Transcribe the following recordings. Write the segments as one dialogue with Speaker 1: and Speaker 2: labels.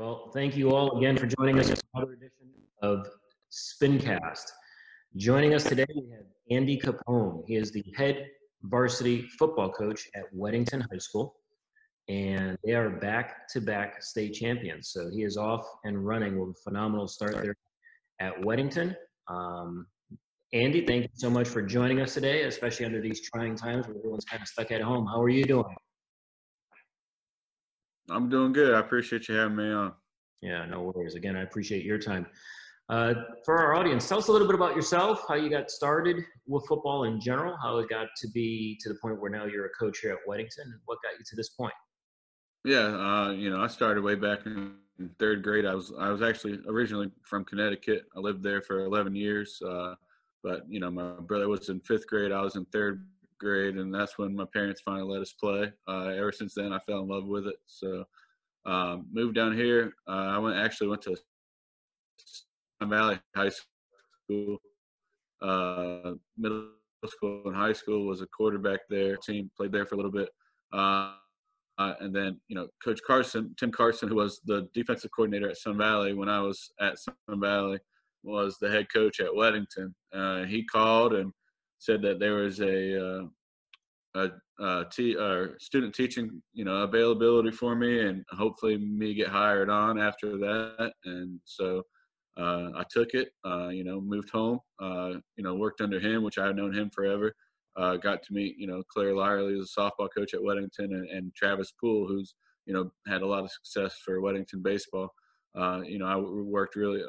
Speaker 1: Well, thank you all again for joining us for another edition of Spincast. Joining us today, we have Andy Capone. He is the head varsity football coach at Weddington High School, and they are back to back state champions. So he is off and running with a phenomenal start there at Weddington. Um, Andy, thank you so much for joining us today, especially under these trying times where everyone's kind of stuck at home. How are you doing?
Speaker 2: I'm doing good. I appreciate you having me on.
Speaker 1: Yeah, no worries. Again, I appreciate your time. Uh, for our audience, tell us a little bit about yourself, how you got started with football in general, how it got to be to the point where now you're a coach here at Weddington, and what got you to this point.
Speaker 2: Yeah, uh, you know, I started way back in third grade. I was I was actually originally from Connecticut. I lived there for 11 years, uh, but you know, my brother was in fifth grade. I was in third grade, and that's when my parents finally let us play. Uh, ever since then, I fell in love with it. So, um, moved down here. Uh, I went actually went to Sun Valley High School, uh, middle school and high school. Was a quarterback there. Team played there for a little bit. Uh, uh, and then, you know, Coach Carson, Tim Carson, who was the defensive coordinator at Sun Valley when I was at Sun Valley, was the head coach at Weddington. Uh, he called and said that there was a uh, a, a t- uh, student teaching you know availability for me and hopefully me get hired on after that. And so uh, I took it uh, you know moved home uh, you know worked under him which I had known him forever uh, got to meet you know Claire Lyerly the softball coach at Weddington and, and, Travis Poole who's you know had a lot of success for Weddington baseball. You know I worked really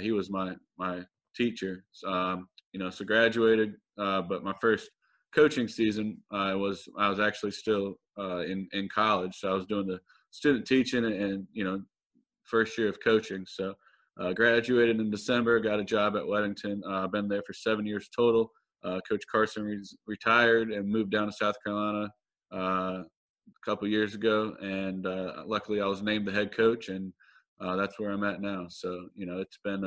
Speaker 2: he was my my teacher um, you know so graduated uh, but my first coaching season I was I was actually still uh, in in college, so I was doing the student teaching and, and you know first year of coaching. So uh, graduated in December, got a job at Weddington. I've uh, been there for seven years total. Uh, Coach Carson re- retired and moved down to South Carolina uh, a couple years ago, and luckily I was named the head coach, and that's where I'm at now. So you know it's been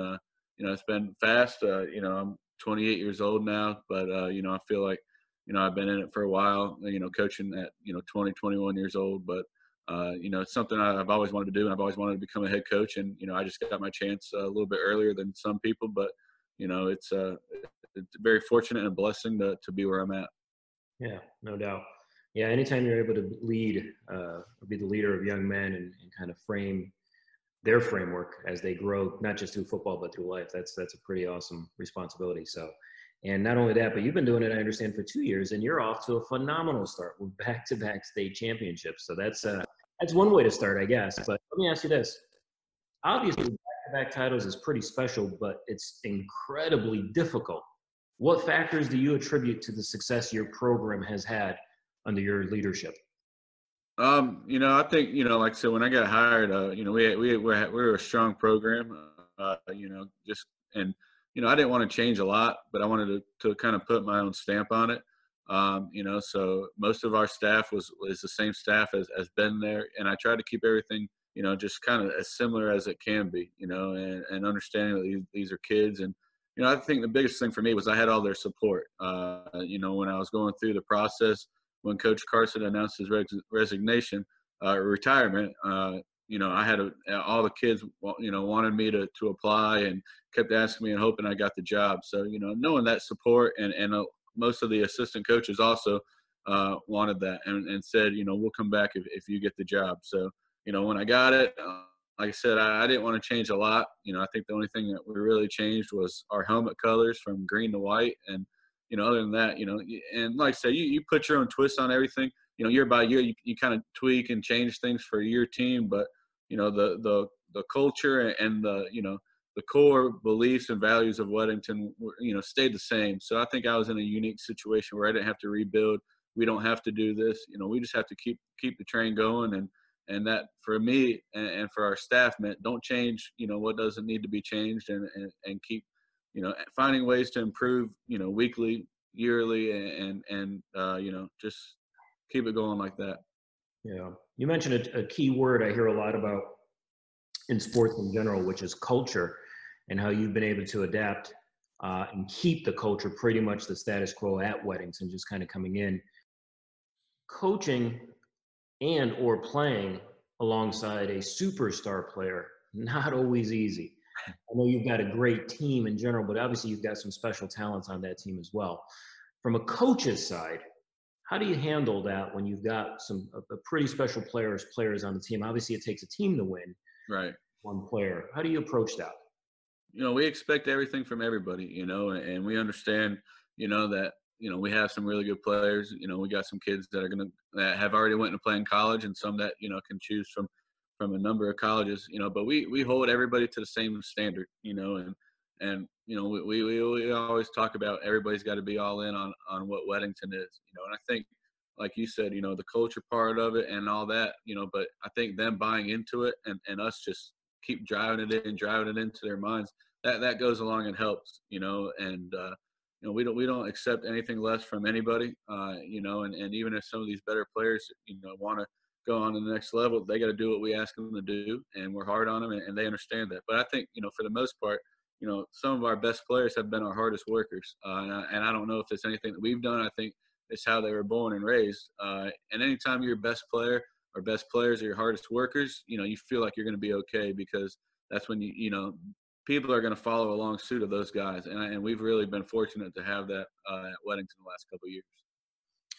Speaker 2: you know it's been fast. you know I'm 28 years old now, but uh, you know, I feel like you know I've been in it for a while. You know, coaching at you know 20, 21 years old, but uh, you know, it's something I've always wanted to do, and I've always wanted to become a head coach. And you know, I just got my chance a little bit earlier than some people, but you know, it's uh, it's very fortunate and a blessing to to be where I'm at.
Speaker 1: Yeah, no doubt. Yeah, anytime you're able to lead, uh, be the leader of young men and, and kind of frame their framework as they grow, not just through football but through life. That's that's a pretty awesome responsibility. So, and not only that, but you've been doing it, I understand, for two years, and you're off to a phenomenal start with back-to-back state championships. So that's uh, that's one way to start, I guess. But let me ask you this: obviously, back-to-back titles is pretty special, but it's incredibly difficult. What factors do you attribute to the success your program has had under your leadership?
Speaker 2: Um, you know, I think you know, like I said, when I got hired, uh, you know, we we we were a strong program, uh, you know, just and you know, I didn't want to change a lot, but I wanted to to kind of put my own stamp on it. Um, you know, so most of our staff was is the same staff as has been there, and I tried to keep everything, you know, just kind of as similar as it can be, you know, and and understanding that these these are kids and. You know, I think the biggest thing for me was I had all their support. Uh, you know, when I was going through the process, when Coach Carson announced his resignation, uh, retirement, uh, you know, I had a, all the kids, you know, wanted me to to apply and kept asking me and hoping I got the job. So, you know, knowing that support and and uh, most of the assistant coaches also uh, wanted that and, and said, you know, we'll come back if if you get the job. So, you know, when I got it, uh, like I said, I, I, didn't want to change a lot. You know, I think the only thing that we really changed was our helmet colors from green to white and you know, other than that, you know, and like I say, you, you put your own twist on everything. You know, year by year, you, you kind of tweak and change things for your team, but you know, the the the culture and the you know the core beliefs and values of Weddington, were, you know, stayed the same. So I think I was in a unique situation where I didn't have to rebuild. We don't have to do this. You know, we just have to keep keep the train going and and that for me and, and for our staff meant don't change you know what doesn't need to be changed and, and, and keep you know, finding ways to improve, you know, weekly, yearly, and and uh, you know, just keep it going like that.
Speaker 1: Yeah, you mentioned a, a key word I hear a lot about in sports in general, which is culture, and how you've been able to adapt uh, and keep the culture pretty much the status quo at weddings and just kind of coming in. Coaching and or playing alongside a superstar player, not always easy. I know you've got a great team in general, but obviously you've got some special talents on that team as well. From a coach's side, how do you handle that when you've got some a, pretty special players players on the team? Obviously, it takes a team to win.
Speaker 2: Right.
Speaker 1: One player. How do you approach that?
Speaker 2: You know, we expect everything from everybody. You know, and we understand. You know that you know we have some really good players. You know, we got some kids that are gonna that have already went to play in college, and some that you know can choose from from a number of colleges. You know, but we we hold everybody to the same standard. You know, and and you know we we, we always talk about everybody's got to be all in on on what Weddington is. You know, and I think like you said, you know, the culture part of it and all that, you know, but I think them buying into it and, and us just keep driving it in, driving it into their minds, that, that goes along and helps, you know, and, uh, you know, we don't, we don't accept anything less from anybody, uh, you know, and, and even if some of these better players, you know, want to go on to the next level, they got to do what we ask them to do. And we're hard on them and, and they understand that. But I think, you know, for the most part, you know, some of our best players have been our hardest workers. Uh, and, I, and I don't know if it's anything that we've done. I think it's how they were born and raised. Uh, and anytime you're best player or best players are your hardest workers, you know, you feel like you're going to be okay because that's when you, you know, people are going to follow along suit of those guys. And, and we've really been fortunate to have that uh, at Weddington the last couple years.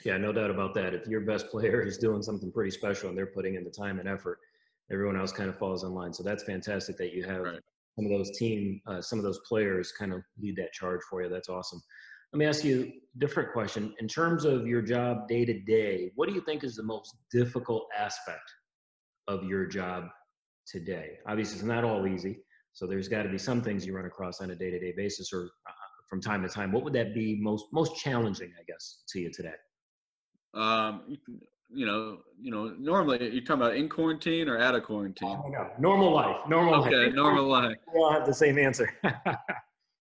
Speaker 1: Yeah, no doubt about that. If your best player is doing something pretty special and they're putting in the time and effort, everyone else kind of falls in line. So that's fantastic that you have right. some of those team, uh, some of those players kind of lead that charge for you. That's awesome. Let me ask you a different question. In terms of your job day to day, what do you think is the most difficult aspect of your job today? Obviously, it's not all easy. So there's got to be some things you run across on a day to day basis or uh, from time to time. What would that be most most challenging, I guess, to you today?
Speaker 2: Um, you know, you know, normally you're talking about in quarantine or out of quarantine.
Speaker 1: Oh, no. Normal life. Normal
Speaker 2: okay,
Speaker 1: life.
Speaker 2: Okay, normal life.
Speaker 1: We all have the same answer.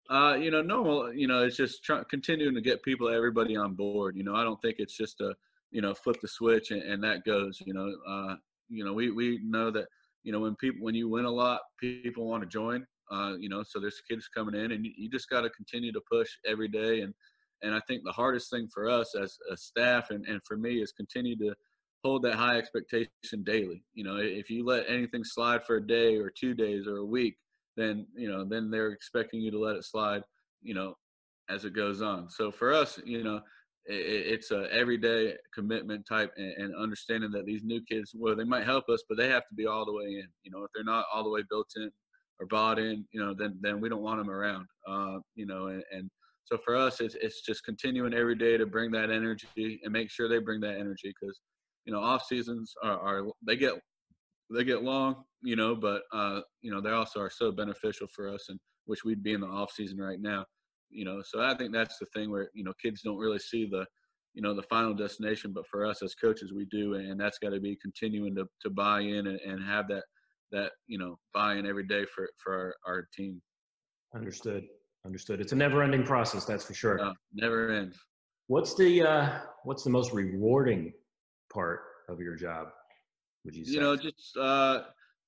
Speaker 2: Uh, you know, normal. You know, it's just try, continuing to get people, everybody on board. You know, I don't think it's just a, you know, flip the switch and, and that goes. You know, uh, you know, we we know that you know when people when you win a lot, people want to join. Uh, you know, so there's kids coming in, and you, you just got to continue to push every day. And and I think the hardest thing for us as a staff and and for me is continue to hold that high expectation daily. You know, if you let anything slide for a day or two days or a week, then you know then they're expecting you to let it slide you know as it goes on so for us you know it, it's a everyday commitment type and, and, understanding that these new kids well they might help us but they have to be all the way in you know if they're not all the way built in or bought in you know then then we don't want them around uh, you know and, and so for us it's, it's just continuing every day to bring that energy and make sure they bring that energy because you know off seasons are, are they get they get long, you know, but uh, you know they also are so beneficial for us, and which we'd be in the off season right now, you know. So I think that's the thing where you know kids don't really see the, you know, the final destination, but for us as coaches, we do, and that's got to be continuing to to buy in and, and have that that you know buy in every day for for our, our team.
Speaker 1: Understood. Understood. It's a never-ending process, that's for sure.
Speaker 2: No, never ends.
Speaker 1: What's the uh, what's the most rewarding part of your job? would you say?
Speaker 2: You know, just uh,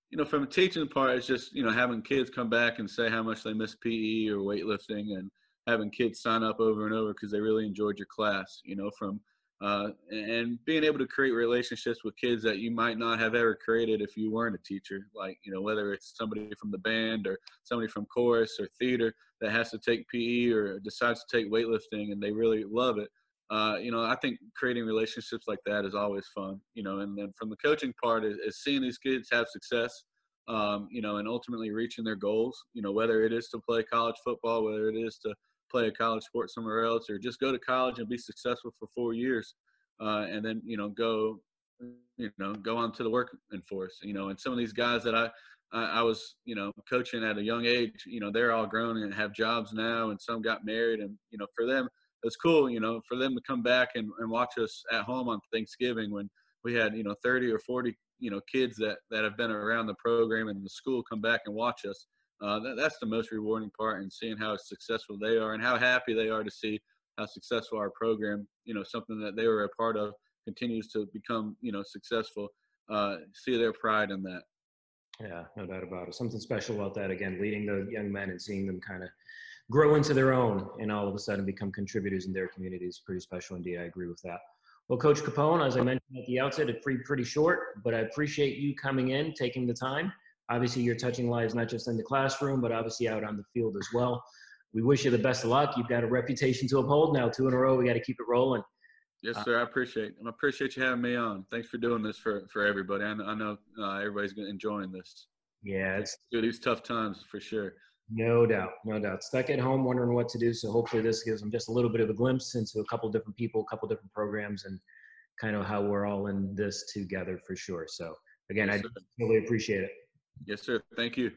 Speaker 2: you know, from a teaching part, it's just you know having kids come back and say how much they miss PE or weightlifting, and having kids sign up over and over because they really enjoyed your class. You know, from uh, and being able to create relationships with kids that you might not have ever created if you weren't a teacher. Like you know, whether it's somebody from the band or somebody from chorus or theater that has to take PE or decides to take weightlifting and they really love it uh, you know, I think creating relationships like that is always fun, you know, and then from the coaching part is, is seeing these kids have success, um, you know, and ultimately reaching their goals, you know, whether it is to play college football, whether it is to play a college sport somewhere else, or just go to college and be successful for four years, uh, and then, you know, go, you know, go on to the working force, you know, and some of these guys that I, I, I was, you know, coaching at a young age, you know, they're all grown and have jobs now, and some got married, and, you know, for them, it's cool, you know, for them to come back and, and watch us at home on Thanksgiving when we had, you know, 30 or 40, you know, kids that, that have been around the program and the school come back and watch us. Uh, that, that's the most rewarding part and seeing how successful they are and how happy they are to see how successful our program, you know, something that they were a part of continues to become, you know, successful. Uh, see their pride in that.
Speaker 1: Yeah, no doubt about it. Something special about that. Again, leading the young men and seeing them kind of grow into their own and all of a sudden become contributors in their communities. Pretty special indeed. I agree with that. Well, Coach Capone, as I mentioned at the outset, it's pretty, pretty short, but I appreciate you coming in, taking the time. Obviously, you're touching lives not just in the classroom, but obviously out on the field as well. We wish you the best of luck. You've got a reputation to uphold now, two in a row. We got to keep it rolling.
Speaker 2: Yes, sir. I appreciate. I appreciate you having me on. Thanks for doing this for for everybody. I know, I know uh, everybody's enjoying this.
Speaker 1: Yeah, it's
Speaker 2: these tough times for sure.
Speaker 1: No doubt, no doubt. Stuck at home, wondering what to do. So hopefully, this gives them just a little bit of a glimpse into a couple different people, a couple different programs, and kind of how we're all in this together for sure. So again, yes, I really appreciate it.
Speaker 2: Yes, sir. Thank you.